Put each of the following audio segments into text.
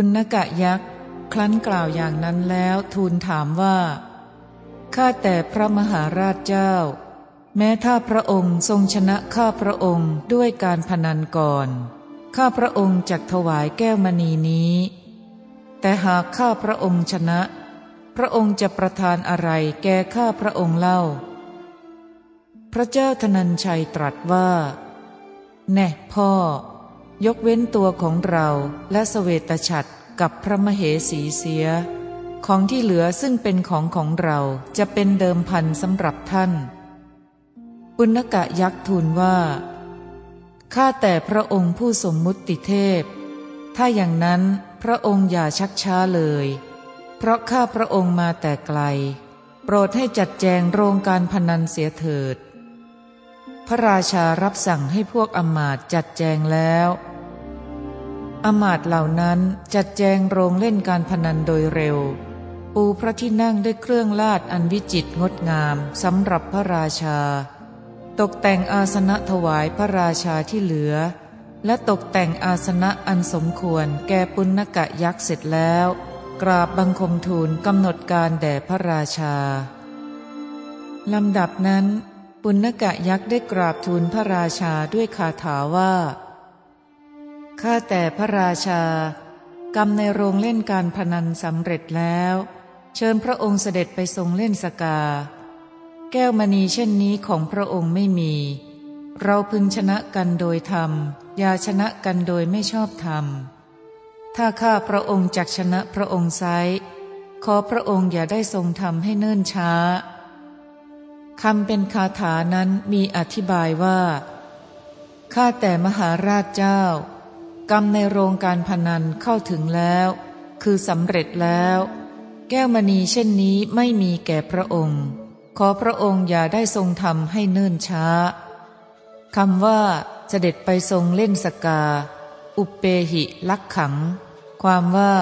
ปุณกะยักษ์ครั้นกล่าวอย่างนั้นแล้วทูลถามว่า ข้าแต่พระมหาราชเจ้า แม้ถ้าพระองค์ทรงชนะข้าพระองค์ด้วยการพนันก่อน ข้าพระองค์จักถวายแก้วมณีนี้ แต่หากข้าพระองค์ชนะ พระองค์จะประทานอะไรแก่ข้าพระองค์เล่า พระเจ้าธนัญชัยตรัสว่า แน่พ่อ ยกเว้นตัวของเราและสเวตฉัตรกับพระมเหสีเสีย ของที่เหลือซึ่งเป็นของของเราจะเป็นเดิมพันสำหรับท่านปุณกะยักษ์ทูลว่า ข้าแต่พระองค์ผู้สมมุติเทพ ถ้าอย่างนั้นพระองค์อย่าชักช้าเลย เพราะข้าพระองค์มาแต่ไกล โปรดให้จัดแจงโรงการพนันเสียเถิด พระราชารับสั่งให้พวกอมาตจัดแจงแล้ว อมาตเหล่านั้นจัดแจงโรงเล่นการพนันโดยเร็ว ปูพระที่นั่งด้วยเครื่องลาดอันวิจิตรงดงามสำหรับพระราชา ตกแต่งอาสนะถวายพระราชาที่เหลือ และตกแต่งอาสนะอันสมควรแก่ปุณกะยักษ์เสร็จแล้ว กราบบังคมทูลกำหนดการแด่พระราชาลำดับนั้น ปุณกะยักษ์ได้กราบทูลพระราชาด้วยคาถาว่า ข้าแต่พระราชา กรรมในโรงเล่นการพนันสำเร็จแล้ว เชิญพระองค์เสด็จไปทรงเล่นสกา แก้วมณีเช่นนี้ของพระองค์ไม่มี เราพึงชนะกันโดยธรรมอย่าชนะกันโดยไม่ชอบธรรม ถ้าข้าพระองค์จักชนะพระองค์ไซขอพระองค์อย่าได้ทรงทำให้เนิ่นช้าคำเป็นคาถานั้นมีอธิบายว่า ข้าแต่มหาราชเจ้า กรรมในโรงการพนันเข้าถึงแล้ว คือสำเร็จแล้ว แก้วมณีเช่นนี้ไม่มีแก่พระองค์ ขอพระองค์อย่าได้ทรงทำให้เนิ่นช้าคำว่าเสด็จไปทรงเล่นสกา อุปเปหิลักขัง ความว่า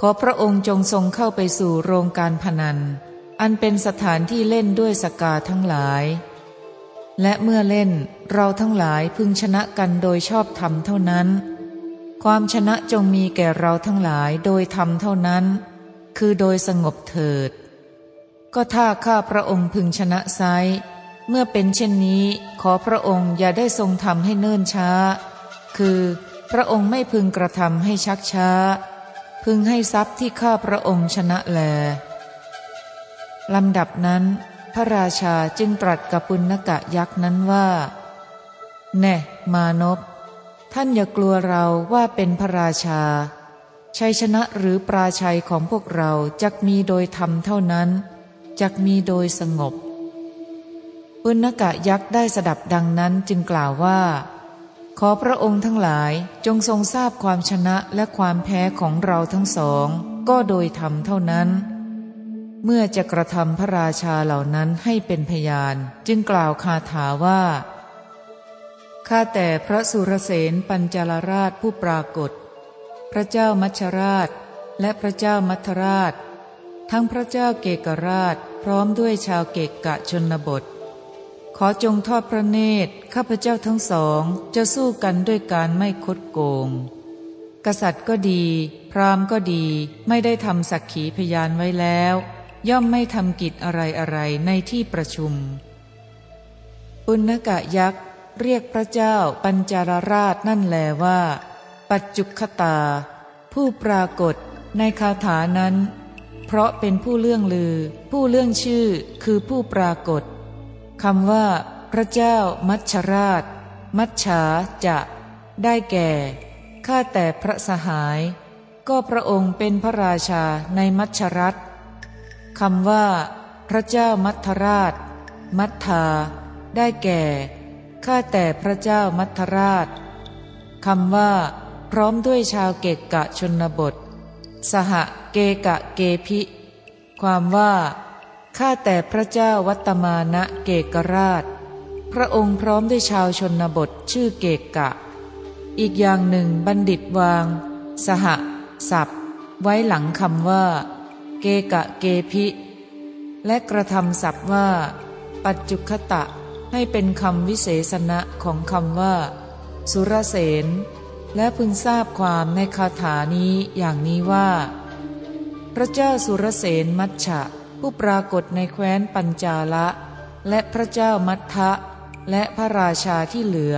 ขอพระองค์จงทรงเข้าไปสู่โรงการพนัน อันเป็นสถานที่เล่นด้วยสกาทั้งหลาย และเมื่อเล่นเราทั้งหลายพึงชนะกันโดยชอบธรรมเท่านั้น ความชนะจงมีแก่เราทั้งหลายโดยธรรมเท่านั้น คือโดยสงบเถิด ก็ถ้าข้าพระองค์พึงชนะไซเมื่อเป็นเช่นนี้ขอพระองค์อย่าได้ทรงทำให้เนิ่นช้า คือพระองค์ไม่พึงกระทำให้ชักช้า พึงให้ทรัพย์ที่ข้าพระองค์ชนะแลลำดับนั้น พระราชาจึงตรัสกับปุณกะยักษ์นั้นว่า แน่มานพ ท่านอย่ากลัวเราว่าเป็นพระราชา ชัยชนะหรือปราชัยของพวกเราจักมีโดยธรรมเท่านั้นจักมีโดยสงบปุณกะยักษ์ได้สดับดังนั้นจึงกล่าวว่า ขอพระองค์ทั้งหลายจงทรงทราบความชนะและความแพ้ของเราทั้งสอง ก็โดยธรรมเท่านั้น เมื่อจะกระทำพระราชาเหล่านั้นให้เป็นพยาน จึงกล่าวคาถาว่า ข้าแต่พระสุรเสนปัญจลราชผู้ปรากฏ พระเจ้ามัชราช และพระเจ้ามัทราช ทั้งพระเจ้าเกกราชพร้อมด้วยชาวเกกกะชนบท ขอจงทอดพระเนตร ข้าพเจ้าทั้งสองจะสู้กันด้วยการไม่คดโกง กษัตริย์ก็ดี พราหมณ์ก็ดีไม่ได้ทำสักขีพยานไว้แล้ว ย่อมไม่ทำกิจอะไรอะไรในที่ประชุมปุณกะยักษ์ เรียกพระเจ้าปัญจารราชนั่นแลว่า ปัจจุคตา ผู้ปรากฏในคาถานั้น เพราะเป็นผู้เลื่องลือ ผู้เลื่องชื่อคือผู้ปรากฏคำว่า พระเจ้ามัชราช มัชฉาจะ ได้แก่ข้าแต่พระสหาย ก็พระองค์เป็นพระราชาในมัชรัตคำว่า พระเจ้ามัทราช มัทธาได้แก่ ข้าแต่พระเจ้ามัทราชคำว่า พร้อมด้วยชาวเกกกะชนบท สหเกกะเกพิ ความว่า ข้าแต่พระเจ้าวัตมานะเกกราช พระองค์พร้อมด้วยชาวชนบทชื่อเกกกะ อีกอย่างหนึ่งบัณฑิตวาง สหสับไว้หลังคำว่า เกกะเกพิ และกระทำศัพท์ว่า ปัจจุคตะ ให้เป็นคำวิเศษณะของคำว่า สุรเสนและพึงทราบความในคาถานี้อย่างนี้ว่า พระเจ้าสุรเสนมัชชะ ผู้ปรากฏในแคว้นปัญจาละ และพระเจ้ามัททะ และพระราชาที่เหลือ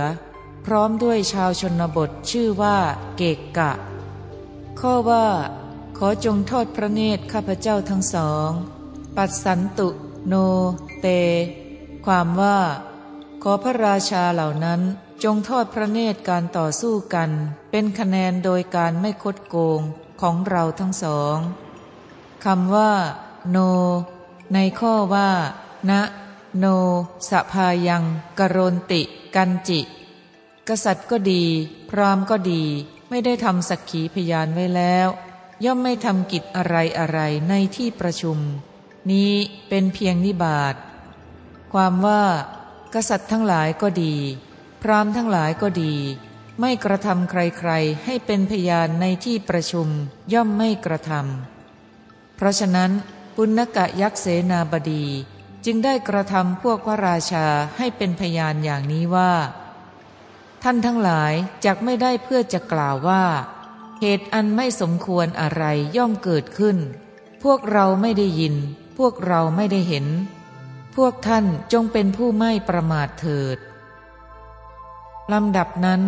พร้อมด้วยชาวชนบทชื่อว่าเกกกะ ข้อว่า ขอจงทอดพระเนตรข้าพเจ้าทั้งสอง ปัดสันตุ โน เต ความว่า ขอพระราชาเหล่านั้นจงทอดพระเนตรการต่อสู้กัน เป็นคะแนนโดยการไม่คดโกงของเราทั้งสองคำว่า โน ในข้อว่าณโนสภายังกรนติ กันจิ กษัตริย์ก็ดี พรามก็ดี ไม่ได้ทำสักขีพยานไว้แล้ว ย่อมไม่ทำกิจอะไรอะไรในที่ประชุม นี้เป็นเพียงนิบาต ความว่า กษัตริย์ทั้งหลายก็ดี พรามทั้งหลายก็ดี ไม่กระทำใครๆ ให้เป็นพยานในที่ประชุมย่อมไม่กระทำเพราะฉะนั้นปุณกะยักษ์เสนาบดีจึงได้กระทำพวกพระราชาให้เป็นพยานอย่างนี้ว่า ท่านทั้งหลายจักไม่ได้เพื่อจะกล่าวว่า เหตุอันไม่สมควรอะไรย่อมเกิดขึ้น พวกเราไม่ได้ยิน พวกเราไม่ได้เห็น พวกท่านจงเป็นผู้ไม่ประมาทเถิด ลำดับนั้น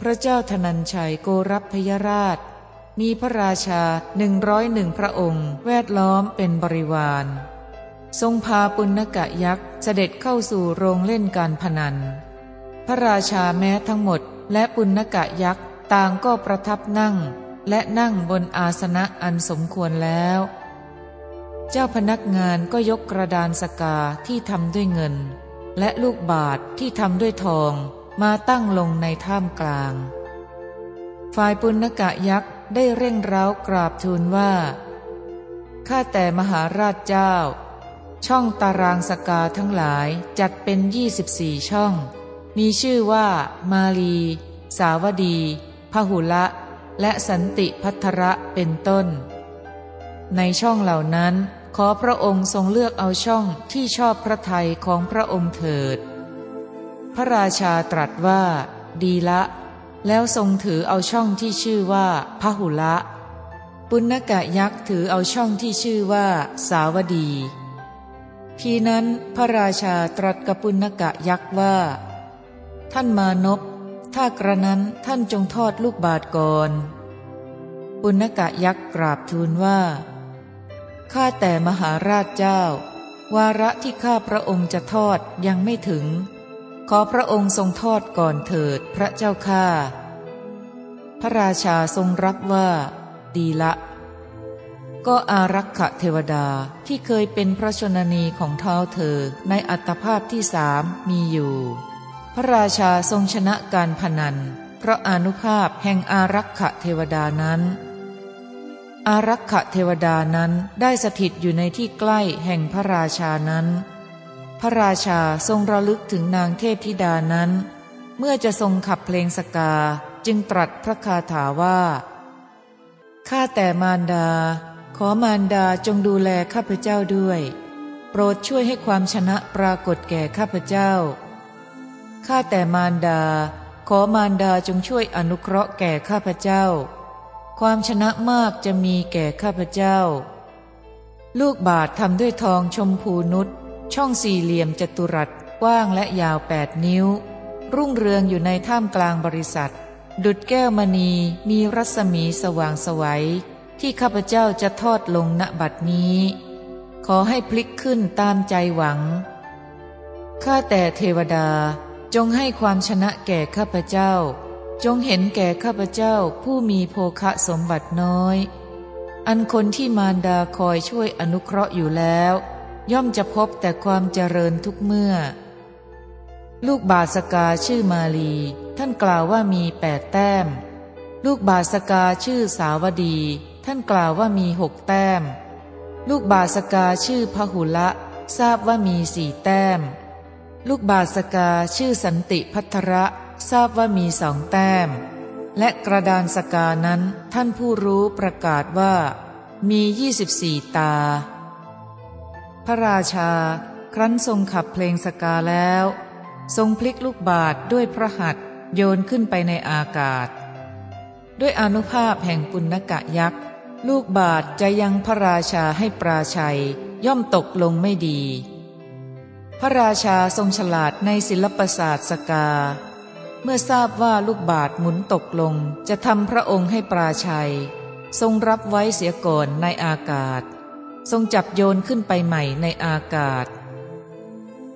พระเจ้าธนัญชัยโกรับพยราช มีพระราชาหนึ่งร้อยหนึ่งพระองค์แวดล้อมเป็นบริวาร ทรงพาปุณกะยักษ์เสด็จเข้าสู่โรงเล่นการพนัน พระราชาแม้ทั้งหมดและปุณกะยักษ์ต่างก็ประทับนั่งและนั่งบนอาสนะอันสมควรแล้ว เจ้าพนักงานก็ยกกระดานสกาที่ทำด้วยเงิน และลูกบาทที่ทำด้วยทองมาตั้งลงในท่ามกลาง ฝ่ายปุณกะยักษ์ได้เร่งเร้ากราบทูลว่า ข้าแต่มหาราชเจ้า ช่องตารางสกาทั้งหลายจัดเป็น24ช่อง มีชื่อว่า มาลี สาวดี พหุละ และสันติพัทระเป็นต้น ในช่องเหล่านั้น ขอพระองค์ทรงเลือกเอาช่องที่ชอบพระทัยของพระองค์เถิด พระราชาตรัสว่า ดีละ แล้วทรงถือเอาช่องที่ชื่อว่าพหุละ ปุณกะยักษ์ถือเอาช่องที่ชื่อว่า สาวดี ทีนั้นพระราชาตรัสกับปุณกะยักษ์ว่า ท่านมานพถ้ากระนั้นท่านจงทอดลูกบาทก่อนปุณกะยักษ์กราบทูลว่า ข้าแต่มหาราชเจ้า วาระที่ข้าพระองค์จะทอดยังไม่ถึง ขอพระองค์ทรงทอดก่อนเถิดพระเจ้าข้าพระราชาทรงรับว่า ดีละ ก็อารักขเทวดาที่เคยเป็นพระชนนีของเท้าเธอในอัตภาพที่สามมีอยู่ พระราชาทรงชนะการพนัน เพราะอนุภาพแห่งอารักขเทวดานั้น อารักขเทวดานั้นได้สถิตอยู่ในที่ใกล้แห่งพระราชานั้น พระราชาทรงระลึกถึงนางเทพธิดานั้น เมื่อจะทรงขับเพลงสกาจึงตรัสพระคาถาว่าข้าแต่มารดา ขอมารดาจงดูแลข้าพเจ้าด้วย โปรดช่วยให้ความชนะปรากฏแก่ข้าพเจ้าข้าแต่มารดา ขอมารดาจงช่วยอนุเคราะห์แก่ข้าพเจ้า ความชนะมากจะมีแก่ข้าพเจ้า ลูกบาททำด้วยทองชมพูนุชช่องสี่เหลี่ยมจัตุรัสกว้างและยาวแปดนิ้ว รุ่งเรืองอยู่ในท่ามกลางบริษัท ดุดแก้วมณีมีรัศมีสว่างสวัย ที่ข้าพเจ้าจะทอดลงณบัดนี้ ขอให้พลิกขึ้นตามใจหวัง ข้าแต่เทวดาจงให้ความชนะแก่ข้าพเจ้า จงเห็นแก่ข้าพเจ้าผู้มีโภคะสมบัติน้อย อันคนที่มารดาคอยช่วยอนุเคราะห์อยู่แล้ว ย่อมจะพบแต่ความเจริญทุกเมื่อ ลูกบาสกาชื่อมาลี ท่านกล่าวว่ามีแปดแต้ม ลูกบาสกาชื่อสาวดี ท่านกล่าวว่ามีหกแต้ม ลูกบาสกาชื่อพหุละทราบว่ามีสี่แต้ม ลูกบาสกาชื่อสันติพัทระ ทราบว่ามีสองแต้ม และกระดานสกานั้นท่านผู้รู้ประกาศว่า มียี่สิบสี่ตา พระราชา ครั้นทรงขับเพลงสกาแล้ว ทรงพลิกลูกบาทด้วยพระหัตโยนขึ้นไปในอากาศ ด้วยอนุภาพแห่งปุณกะยักษ์ ลูกบาทจะยังพระราชาให้ปราชัยย่อมตกลงไม่ดี พระราชาทรงฉลาดในศิลปศาสตร์สกา เมื่อทราบว่าลูกบาทหมุนตกลง จะทำพระองค์ให้ปราชัย ทรงรับไว้เสียก่อนในอากาศ ทรงจับโยนขึ้นไปใหม่ในอากาศ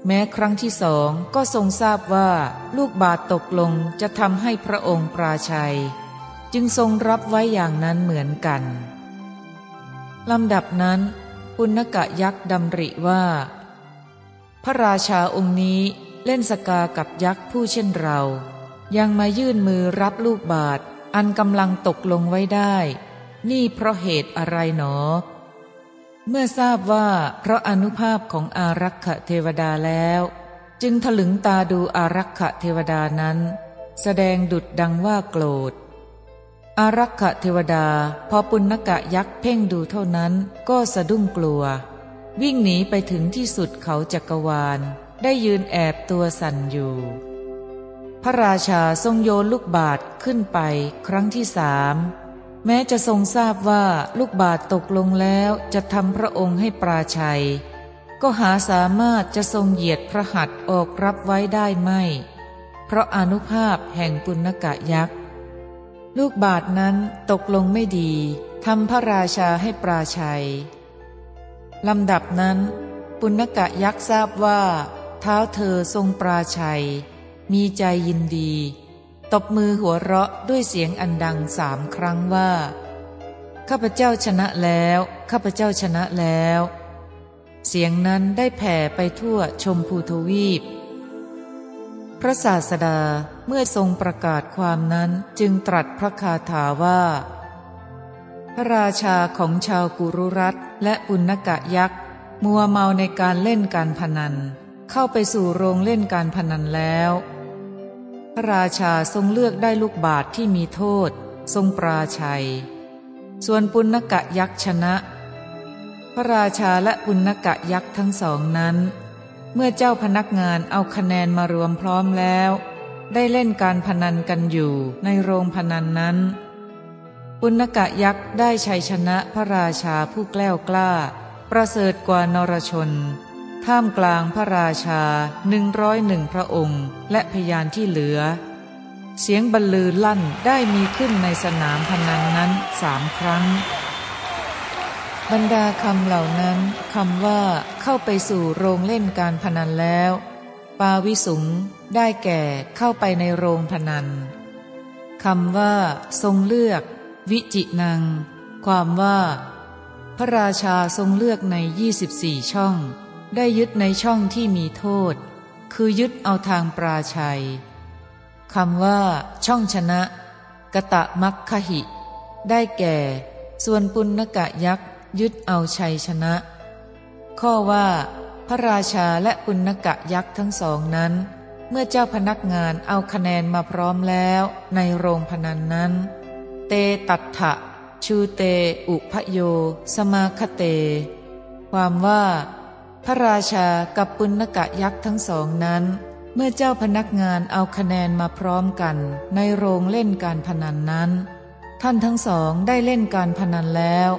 แม้ครั้งที่สองก็ทรงทราบว่าลูกบาทตกลงจะทำให้พระองค์ปราชัย จึงทรงรับไว้อย่างนั้นเหมือนกันลำดับนั้นปุณกะยักษ์ดำริว่า พระราชาองค์นี้เล่นสกากับยักษ์ผู้เช่นเรา ยังมายื่นมือรับลูกบาทอันกำลังตกลงไว้ได้ นี่เพราะเหตุอะไรหนอ เมื่อทราบว่าเพราะอนุภาพของอารักขเทวดาแล้ว จึงถลึงตาดูอารักขเทวดานั้น แสดงดุดดังว่าโกรธ อารักขเทวดาพอปุณกะยักษ์เพ่งดูเท่านั้นก็สะดุ้งกลัว วิ่งหนีไปถึงที่สุดเขาจักรวาล ได้ยืนแอบตัวสั่นอยู่ พระราชาทรงโยนลูกบาทขึ้นไปครั้งที่สามแม้จะทรงทราบว่าลูกบาทตกลงแล้วจะทำพระองค์ให้ปราชัย ก็หาสามารถจะทรงเหยียดพระหัตถ์ออกรับไว้ได้ไม่ เพราะอนุภาพแห่งปุณกะยักษ์ ลูกบาทนั้นตกลงไม่ดีทำพระราชาให้ปราชัยลำดับนั้น ปุณกะยักษ์ทราบว่า เท้าเธอทรงปราชัย มีใจยินดี ตบมือหัวเราะด้วยเสียงอันดังสามครั้งว่า ข้าพเจ้าชนะแล้ว ข้าพเจ้าชนะแล้ว เสียงนั้นได้แผ่ไปทั่วชมพูทวีป พระศาสดาเมื่อทรงประกาศความนั้นจึงตรัสพระคาถาว่า พระราชาของชาวกุรุรัตและปุณกะยักษ์มัวเมาในการเล่นการพนัน เข้าไปสู่โรงเล่นการพนันแล้ว พระราชาทรงเลือกได้ลูกบาทที่มีโทษ ทรงปราชัย ส่วนปุณกะยักษ์ชนะ พระราชาและปุณกะยักษ์ทั้งสองนั้น เมื่อเจ้าพนักงานเอาคะแนนมารวมพร้อมแล้ว ได้เล่นการพนันกันอยู่ในโรงพนันนั้น ปุณกะยักษ์ได้ชัยชนะพระราชาผู้แกล้วกล้า ประเสริฐกว่านรชน ท่ามกลางพระราชาหนึ่งร้อยหนึ่งพระองค์และพยานที่เหลือ เสียงบรรลือลั่นได้มีขึ้นในสนามพนันนั้นสามครั้ง บรรดาคำเหล่านั้นคำว่าเข้าไปสู่โรงเล่นการพนันแล้ว ปาวิสุงได้แก่เข้าไปในโรงพนันคำว่า ทรงเลือก วิจินัง ความว่า พระราชาทรงเลือกใน 24 ช่อง ได้ยึดในช่องที่มีโทษ คือยึดเอาทางปราชัยคำว่า ช่องชนะ กะตะมักคหิ ได้แก่ ส่วนปุณกะยักษ์ยึดเอาชัยชนะ ข้อว่า พระราชาและปุณกะยักษ์ทั้งสองนั้น เมื่อเจ้าพนักงานเอาคะแนนมาพร้อมแล้วในโรงพนันนั้น เตตัตถะชูเต อุพโย สมาคเต ความว่า พระราชากับปุณกะยักษ์ทั้งสองนั้น เมื่อเจ้าพนักงานเอาคะแนนมาพร้อมกัน ในโรงเล่นการพนันนั้น ท่านทั้งสองได้เล่นการพนันแล้ว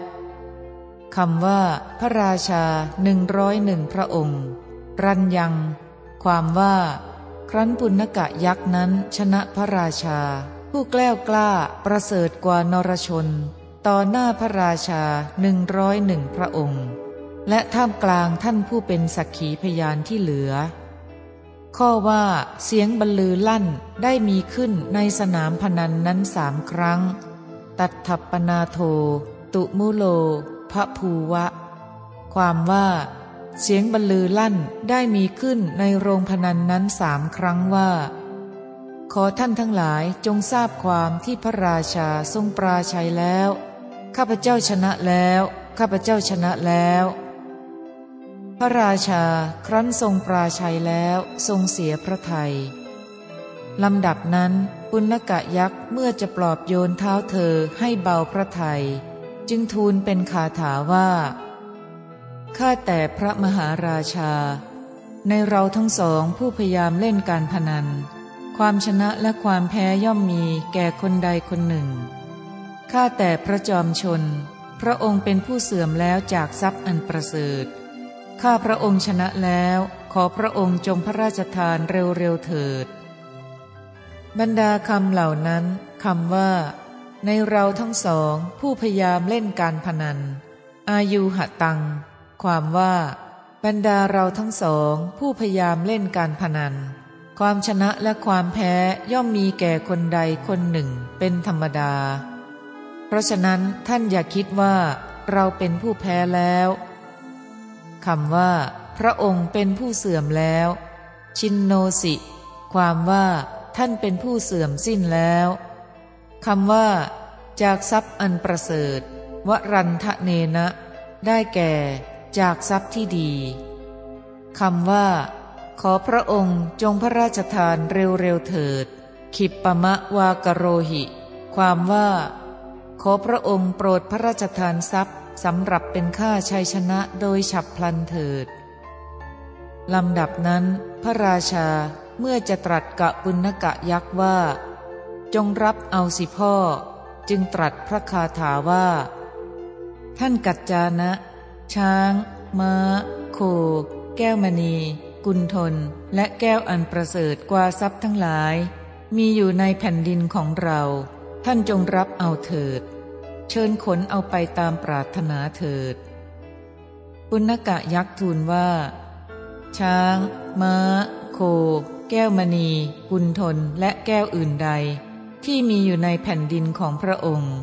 คำว่า พระราชาหนึ่งร้อยหนึ่งพระองค์ รันยัง ความว่า ครั้นปุณกะยักษ์นั้นชนะพระราชา ผู้แกล้วกล้าประเสริฐกว่านรชน ต่อหน้าพระราชาหนึ่งร้อยหนึ่งพระองค์ และท่ามกลางท่านผู้เป็นสักขีพยานที่เหลือ ข้อว่าเสียงบรรลือลั่นได้มีขึ้นในสนามพนันนั้นสามครั้ง ตัดทัปปนาโท ตุมุโลพระภูวะ ความว่า เสียงบรรลือลั่นได้มีขึ้นในโรงพนันนั้นสามครั้งว่า ขอท่านทั้งหลายจงทราบความที่พระราชาทรงปราชัยแล้ว ข้าพเจ้าชนะแล้ว ข้าพเจ้าชนะแล้ว พระราชาครั้นทรงปราชัยแล้วทรงเสียพระทยัยลำดับนั้นปุณกะยักษ์เมื่อจะปลอบโยนเท้าเธอให้เบาพระทยัยจึงทูลเป็นคาถาว่าข้าแต่พระมหาราชา ในเราทั้งสองผู้พยายามเล่นการพนัน ความชนะและความแพ้ย่อมมีแก่คนใดคนหนึ่งข้าแต่พระจอมชน พระองค์เป็นผู้เสื่อมแล้วจากทรัพย์อันประเสริฐ ข้าพระองค์ชนะแล้ว ขอพระองค์จงพระราชทานเร็วๆเถิด บรรดาคำเหล่านั้นคำว่า ในเราทั้งสองผู้พยายามเล่นการพนัน อายุหะตัง ความว่า บรรดาเราทั้งสองผู้พยายามเล่นการพนัน ความชนะและความแพ้ย่อมมีแก่คนใดคนหนึ่งเป็นธรรมดา เพราะฉะนั้นท่านอย่าคิดว่าเราเป็นผู้แพ้แล้ว คำว่า พระองค์เป็นผู้เสื่อมแล้ว ชินโนสิ ความว่า ท่านเป็นผู้เสื่อมสิ้นแล้วคำว่า จากทรัพย์อันประเสริฐวรันทะเนนะ ได้แก่ จากทรัพย์ที่ดีคำว่า ขอพระองค์จงพระราชทานเร็วๆเถิด ขิปปมะวากโรหิ ความว่า ขอพระองค์โปรดพระราชทานทรัพย์ สำหรับเป็นค่าชัยชนะโดยฉับพลันเถิดลำดับนั้น พระราชาเมื่อจะตรัสกะปุณกะยักษ์ว่า จงรับเอาสิพ่อ จึงตรัสพระคาถาว่า ท่านกัจจานะ ช้าง ม้า โค แก้วมณี กุณทน และแก้วอันประเสริฐกว่าทรัพย์ทั้งหลาย มีอยู่ในแผ่นดินของเรา ท่านจงรับเอาเถิด เชิญขนเอาไปตามปรารถนาเถิด ปุณกะยักษ์ทูลว่า ช้าง ม้า โค แก้วมณี กุณทน และแก้วอื่นใด ที่มีอยู่ในแผ่นดินของพระองค์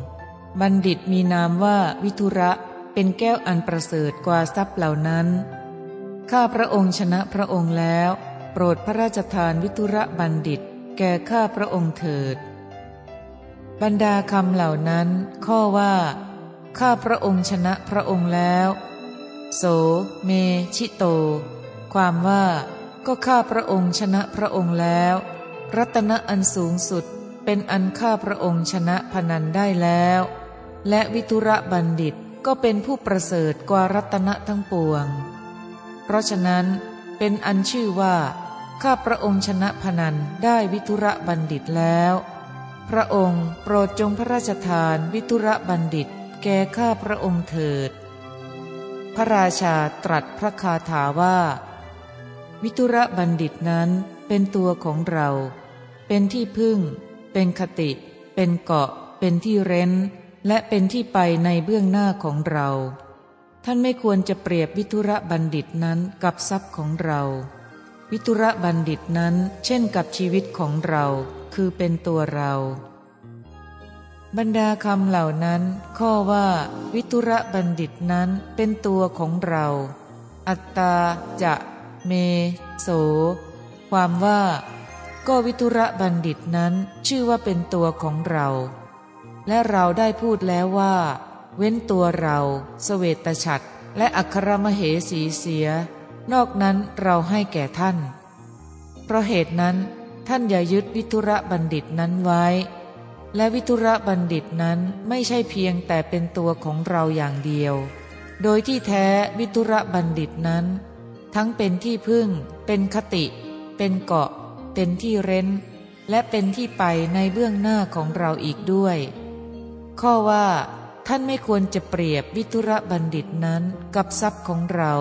บัณฑิตมีนามว่าวิทุระเป็นแก้วอันประเสริฐกว่าทรัพย์เหล่านั้น ข้าพระองค์ชนะพระองค์แล้ว โปรดพระราชทานวิทุระบัณฑิต แก่ข้าพระองค์เถิด บรรดาคำเหล่านั้น ข้อว่า ข้าพระองค์ชนะพระองค์แล้ว โส เม ชิโต ความว่า ก็ข้าพระองค์ชนะพระองค์แล้ว รัตนะอันสูงสุดเป็นอันข้าพระองค์ชนะพนันได้แล้ว และวิทุระบัณฑิตก็เป็นผู้ประเสริฐกว่ารัตนะทั้งปวง เพราะฉะนั้นเป็นอันชื่อว่า ข้าพระองค์ชนะพนันได้วิทุระบัณฑิตแล้ว พระองค์โปรดจงพระราชทานวิทุระบัณฑิต แก่ข้าพระองค์เถิด พระราชาตรัสพระคาถาว่า วิทุระบัณฑิตนั้นเป็นตัวของเรา เป็นที่พึ่ง เป็นคติ เป็นเกาะ เป็นที่เร้น และเป็นที่ไปในเบื้องหน้าของเรา ท่านไม่ควรจะเปรียบวิทุระบัณฑิตนั้นกับทรัพย์ของเรา วิทุระบัณฑิตนั้นเช่นกับชีวิตของเรา คือเป็นตัวเรา บรรดาคำเหล่านั้น ข้อว่า วิทุระบัณฑิตนั้นเป็นตัวของเรา อัตตา จะ เม โส ความว่า ก็วิทุระบัณฑิตนั้นชื่อว่าเป็นตัวของเรา และเราได้พูดแล้วว่า เว้นตัวเราสเวตฉัตรและอัครมเหสีเสีย นอกนั้นเราให้แก่ท่าน เพราะเหตุนั้น ท่านอย่ายึดวิทุระบัณฑิตนั้นไว้ และวิทุระบัณฑิตนั้นไม่ใช่เพียงแต่เป็นตัวของเราอย่างเดียว โดยที่แท้วิทุระบัณฑิตนั้น ทั้งเป็นที่พึ่ง เป็นคติ เป็นเกาะ เป็นที่เร้น และเป็นที่ไปในเบื้องหน้าของเราอีกด้วย ข้อว่า ท่านไม่ควรจะเปรียบวิทุระบัณฑิตนั้นกับทรัพย์ของเรา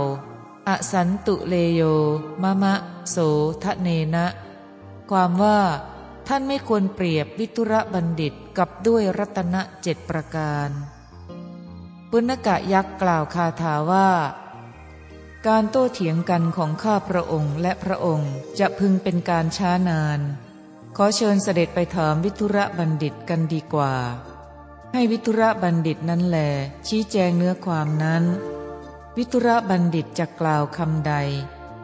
อสันตุเลโย มะมะ โสทะเนนะ ความว่าท่านไม่ควรเปรียบวิทุระบัณฑิตกับด้วยรัตนเจ็ดประการ ปุณกะยักษ์กล่าวคาถาว่า การโต้เถียงกันของข้าพระองค์และพระองค์จะพึงเป็นการช้านาน ขอเชิญเสด็จไปถามวิทุระบัณฑิตกันดีกว่า ให้วิทุระบัณฑิตนั้นแหลชี้แจงเนื้อความนั้น วิทุระบัณฑิตจะกล่าวคำใด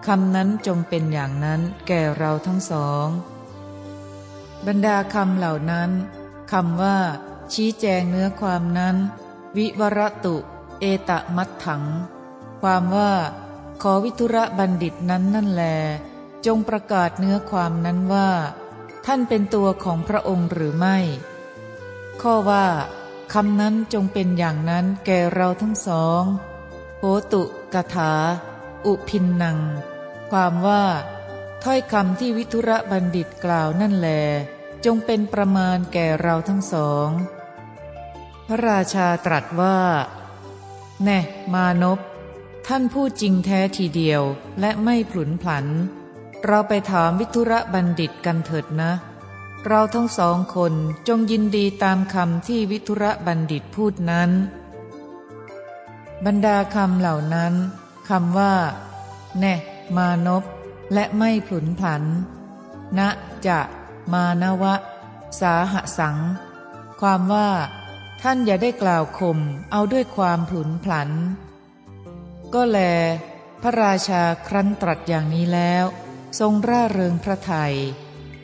คำนั้นจงเป็นอย่างนั้นแก่เราทั้งสอง บรรดาคำเหล่านั้นคำว่า ชี้แจงเนื้อความนั้น วิวรตุ เอตะมัตถัง ความว่า ขอวิทุระบัณฑิตนั้นนั่นแล จงประกาศเนื้อความนั้นว่า ท่านเป็นตัวของพระองค์หรือไม่ ข้อว่าคำนั้นจงเป็นอย่างนั้นแก่เราทั้งสองโหตุกถา อุพินนัง ความว่า ถ้อยคำที่วิทุระบัณฑิตกล่าวนั่นแล จงเป็นประมาณแก่เราทั้งสอง พระราชาตรัสว่า แน่มานพท่านพูดจริงแท้ทีเดียวและไม่ผลุนผัน เราไปถามวิทุระบัณฑิตกันเถิดนะ เราทั้งสองคนจงยินดีตามคำที่วิทุระบัณฑิตพูดนั้น บรรดาคำเหล่านั้นคำว่า แน่ มานพและไม่ผลุนผัน ณจะมานวะ สาหสัง ความว่า ท่านอย่าได้กล่าวข่มเอาด้วยความผุนผัน ก็แล พระราชาครั้นตรัสอย่างนี้แล้ว ทรงร่าเริงพระไทย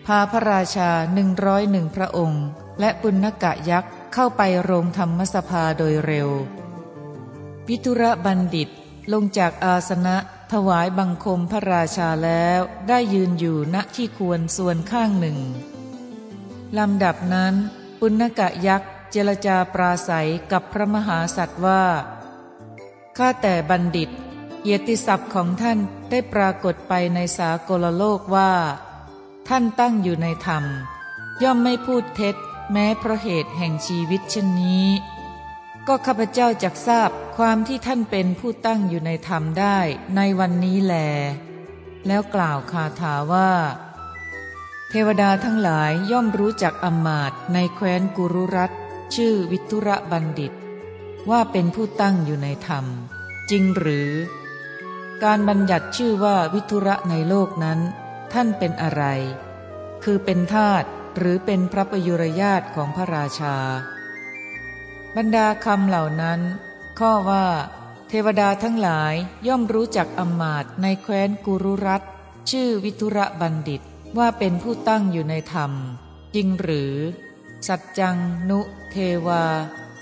พาพระราชาหนึ่งร้อยหนึ่งพระองค์ และปุณกะยักษ์เข้าไปโรงธรรมสภาโดยเร็ววิทุระบัณฑิตลงจากอาสนะ ถวายบังคมพระราชาแล้วได้ยืนอยู่ณที่ควรส่วนข้างหนึ่งลำดับนั้น ปุณกะยักษ์เจรจาปราศัยกับพระมหาสัตว์ว่า ข้าแต่บัณฑิตเกียรติศัพท์ของท่านได้ปรากฏไปในสากลโลกว่า ท่านตั้งอยู่ในธรรม ย่อมไม่พูดเท็จ แม้เพราะเหตุแห่งชีวิตเช่นนี้ ก็ข้าพเจ้าจักทราบความที่ท่านเป็นผู้ตั้งอยู่ในธรรมได้ในวันนี้แล แล้วกล่าวคาถาว่า เทวดาทั้งหลายย่อมรู้จักอมาตในแคว้นกุรุรัตชื่อวิทุระบัณฑิต ว่าเป็นผู้ตั้งอยู่ในธรรม จริงหรือ การบัญญัติชื่อว่าวิทุระในโลกนั้น ท่านเป็นอะไร คือเป็นทาตหรือเป็นพระประยุรญาตของพระราชา บรรดาคำเหล่านั้น ข้อว่า เทวดาทั้งหลายย่อมรู้จักอมาตในแคว้นกุรุรัตชื่อวิทุระบัณฑิตว่าเป็นผู้ตั้งอยู่ในธรรม จริงหรือ สัจจังนุเทวา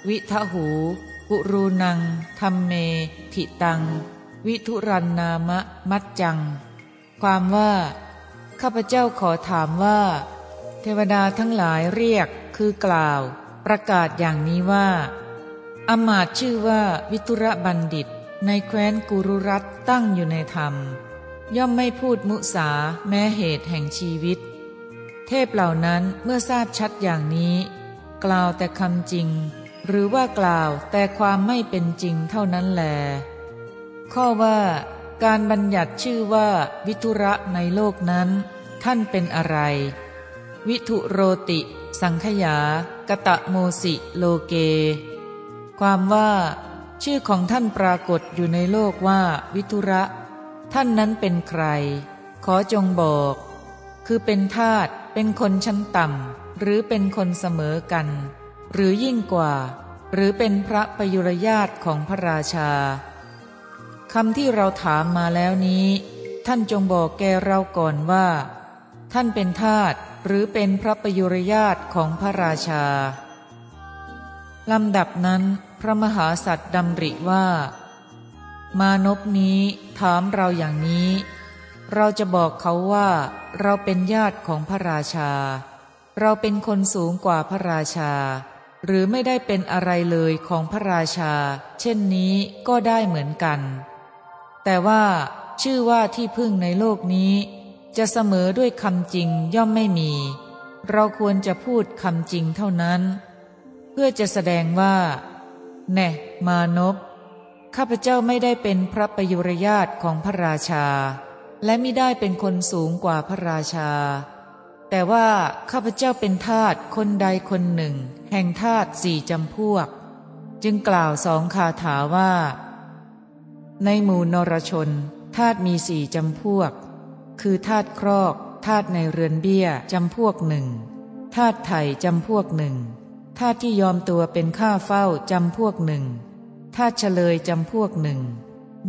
วิทหูปุรูนังธรรมเม ทิตัง วิทุรันนามะมัจจัง ความว่า ข้าพเจ้าขอถามว่า เทวดาทั้งหลายเรียกคือกล่าว ประกาศอย่างนี้ว่าอมาตชื่อว่าวิทุระบัณฑิต ในแคว้นกุรุรัตตั้งอยู่ในธรรม ย่อมไม่พูดมุสาแม้เหตุแห่งชีวิต เทพเหล่านั้นเมื่อทราบชัดอย่างนี้ กล่าวแต่คำจริง หรือว่ากล่าวแต่ความไม่เป็นจริงเท่านั้นแล ข้อว่าการบัญญัติชื่อว่าวิทุระในโลกนั้น ท่านเป็นอะไร วิทุโรติ สังขยา กตะโมสิโลเก ความว่า ชื่อของท่านปรากฏอยู่ในโลกว่าวิทุระ ท่านนั้นเป็นใคร ขอจงบอก คือเป็นทาตเป็นคนชั้นต่ำหรือเป็นคนเสมอกัน หรือยิ่งกว่า หรือเป็นพระประยุรญาตของพระราชาคำที่เราถามมาแล้วนี้ ท่านจงบอกแกเราก่อนว่า ท่านเป็นทาต หรือเป็นพระประยุรญาตของพระราชา ลำดับนั้นพระมหาสัตว์ดำริว่า มานพนี้ถามเราอย่างนี้ เราจะบอกเขาว่าเราเป็นญาติของพระราชา เราเป็นคนสูงกว่าพระราชา หรือไม่ได้เป็นอะไรเลยของพระราชา เช่นนี้ก็ได้เหมือนกัน แต่ว่าชื่อว่าที่พึ่งในโลกนี้ จะเสมอด้วยคำจริงย่อมไม่มี เราควรจะพูดคำจริงเท่านั้น เพื่อจะแสดงว่า แน่ มานพข้าพเจ้าไม่ได้เป็นพระประยุรญาตของพระราชา และไม่ได้เป็นคนสูงกว่าพระราชา แต่ว่าข้าพเจ้าเป็นทาสคนใดคนหนึ่ง แห่งทาสสี่จำพวก จึงกล่าวสองคาถาว่า ในหมู่นรชนทาสมีสี่จำพวก คือทาสครอกทาสในเรือนเบี้ยจำพวกหนึ่งทาสไถ่จำพวกหนึ่งทาสที่ยอมตัวเป็นข้าเฝ้าจำพวกหนึ่งทาสเฉลยจำพวกหนึ่ง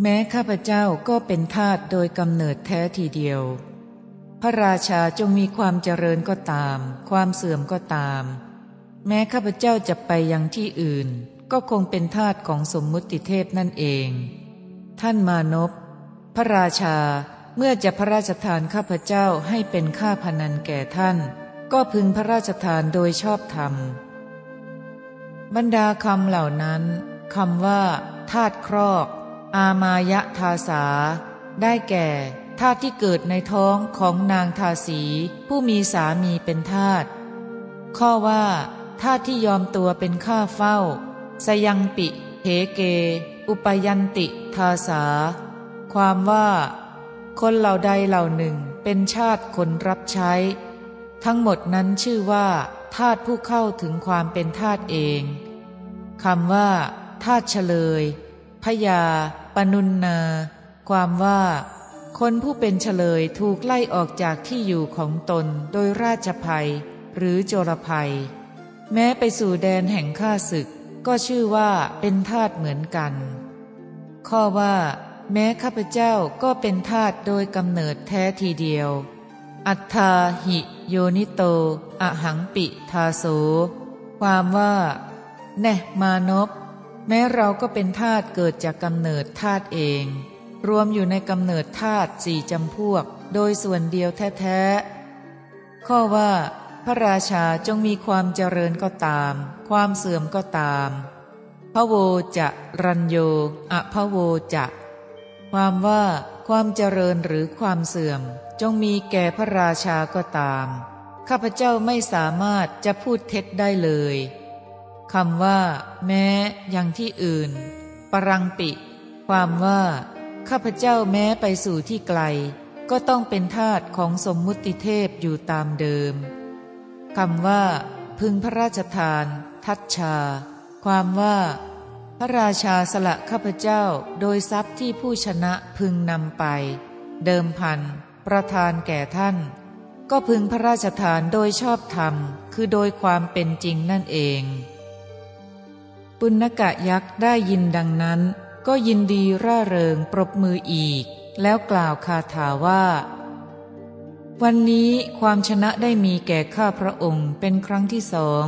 แม้ข้าพเจ้าก็เป็นทาสโดยกำเนิดแท้ทีเดียว พระราชาจงมีความเจริญก็ตาม ความเสื่อมก็ตาม แม้ข้าพเจ้าจะไปยังที่อื่น ก็คงเป็นทาสของสมมุติเทพนั่นเอง ท่านมานพพระราชา เมื่อจะพระราชทานข้าพเจ้าให้เป็นข้าพนันแก่ท่าน ก็พึงพระราชทานโดยชอบธรรม บรรดาคำเหล่านั้นคำว่าธาตุครอก อามายะทาสา ได้แก่ธาตุที่เกิดในท้องของนางทาสี ผู้มีสามีเป็นทาตุข้อว่าธาตุที่ยอมตัวเป็นข้าเฝ้า สยังปิเหเก อุปยันติทาสา ความว่า คนเหล่าใดเหล่าหนึ่งเป็นชาติคนรับใช้ ทั้งหมดนั้นชื่อว่าทาตผู้เข้าถึงความเป็นทาตเองคำว่าทาตเฉลยพยา ปนุนนา ความว่า คนผู้เป็นเฉลยถูกไล่ออกจากที่อยู่ของตนโดยราชภัย หรือโจรภัย แม้ไปสู่แดนแห่งข้าศึก ก็ชื่อว่าเป็นทาตเหมือนกัน ข้อว่า แม้ข้าพเจ้าก็เป็นทาตโดยกำเนิดแท้ทีเดียว อัตถาหิโยนิโต อหังปิทาโส ความว่า แน่มานพแม้เราก็เป็นทาตเกิดจากกำเนิดทาตเอง รวมอยู่ในกำเนิดทาตสี่จำพวก โดยส่วนเดียวแท้ๆ ข้อว่า พระราชาจงมีความเจริญก็ตาม ความเสื่อมก็ตามพระโวจะ รัญโยอภโวจะ ความว่าความเจริญหรือความเสื่อม จงมีแก่พระราชาก็ตาม ข้าพเจ้าไม่สามารถจะพูดเท็จได้เลยคำว่า แม้อย่างที่อื่น ปรังปิ ความว่า ข้าพเจ้าแม้ไปสู่ที่ไกล ก็ต้องเป็นทาสของสมมุติเทพอยู่ตามเดิมคำว่า พึงพระราชทาน ทัตชา ความว่า พระราชาสละข้าพเจ้าโดยทรัพย์ที่ผู้ชนะพึงนำไป เดิมพัน ประทานแก่ท่าน ก็พึงพระราชทานโดยชอบธรรม คือโดยความเป็นจริงนั่นเอง ปุณกะยักษ์ได้ยินดังนั้น ก็ยินดีร่าเริงปรบมืออีก แล้วกล่าวคาถาว่า วันนี้ความชนะได้มีแก่ข้าพระองค์เป็นครั้งที่สอง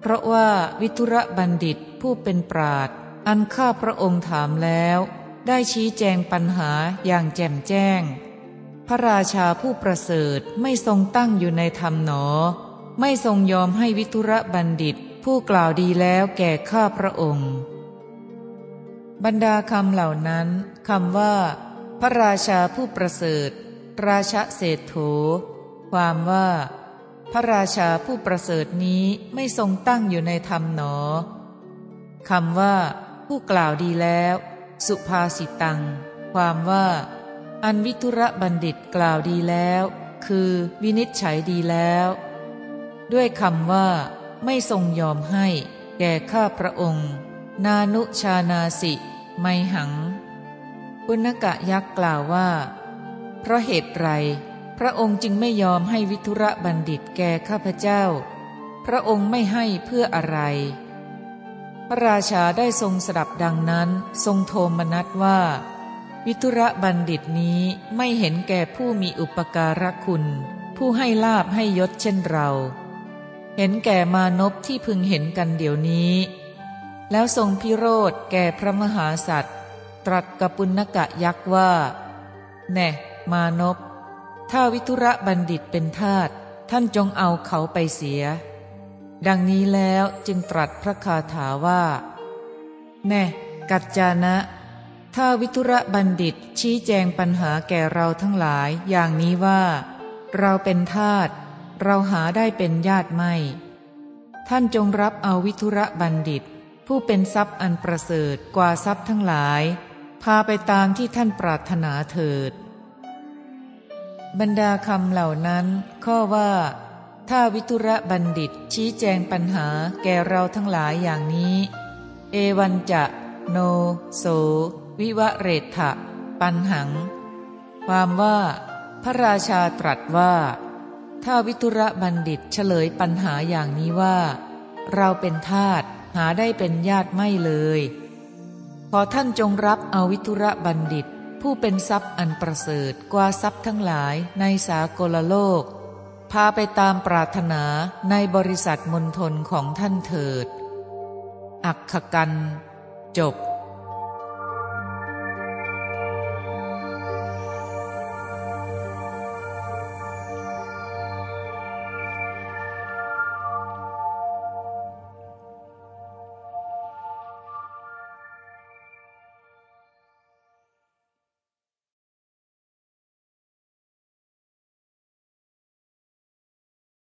เพราะว่าวิทุระบัณฑิต ผู้เป็นปราดอันข้าพระองค์ถามแล้ว ได้ชี้แจงปัญหาอย่างแจ่มแจ้ง พระราชาผู้ประเสริฐไม่ทรงตั้งอยู่ในธรรมหนอ ไม่ทรงยอมให้วิทุระบัณฑิต ผู้กล่าวดีแล้วแก่ข้าพระองค์ บรรดาคำเหล่านั้นคำว่า พระราชาผู้ประเสริฐ ราชเศรษโถความว่า พระราชาผู้ประเสริฐนี้ไม่ทรงตั้งอยู่ในธรรมหนอ คำว่า ผู้กล่าวดีแล้ว สุภาษิตัง ความว่า อันวิทุระบัณฑิตกล่าวดีแล้ว คือวินิจฉัยดีแล้ว ด้วยคำว่า ไม่ทรงยอมให้ แก่ข้าพระองค์ นานุชานาสิ ไมหัง ปุณกะยักษ์กล่าวว่า เพราะเหตุไร พระองค์จึงไม่ยอมให้วิทุระบัณฑิตแก่ข้าพเจ้า พระองค์ไม่ให้เพื่ออะไร พระราชาได้ทรงสดับดังนั้นทรงโทมนัสว่า วิทุระบัณฑิตนี้ไม่เห็นแก่ผู้มีอุปการะคุณ ผู้ให้ลาบให้ยศเช่นเรา เห็นแก่มานพที่พึงเห็นกันเดี๋ยวนี้ แล้วทรงพิโรธแก่พระมหาสัตว์ ตรัสกับปุณกะยักษ์ว่า แน่มานพถ้าวิทุระบัณฑิตเป็นทาสท่านจงเอาเขาไปเสีย ดังนี้แล้วจึงตรัสพระคาถาว่า แน่กัจจานะ ถ้าวิทุระบัณฑิตชี้แจงปัญหาแก่เราทั้งหลายอย่างนี้ว่า เราเป็นทาสเราหาได้เป็นญาติไม่ ท่านจงรับเอาวิทุระบัณฑิต ผู้เป็นทรัพย์อันประเสริฐกว่าทรัพย์ทั้งหลาย พาไปตามที่ท่านปรารถนาเถิด บรรดาคำเหล่านั้น ข้อว่า ถ้าวิทุระบัณฑิตชี้แจงปัญหาแก่เราทั้งหลายอย่างนี้ เอวันจะ โน โส วิวะเรถะปันหัง ความว่า พระราชาตรัสว่า ถ้าวิทุระบัณฑิตเฉลยปัญหาอย่างนี้ว่า เราเป็นทาสหาได้เป็นญาติไม่เลย ขอท่านจงรับเอาวิทุระบัณฑิต ผู้เป็นทรัพย์อันประเสริฐกว่าทรัพย์ทั้งหลายในสากลโลก พาไปตามปรารถนาในบริษัทมณฑลของท่านเถิด อักขกัน จบ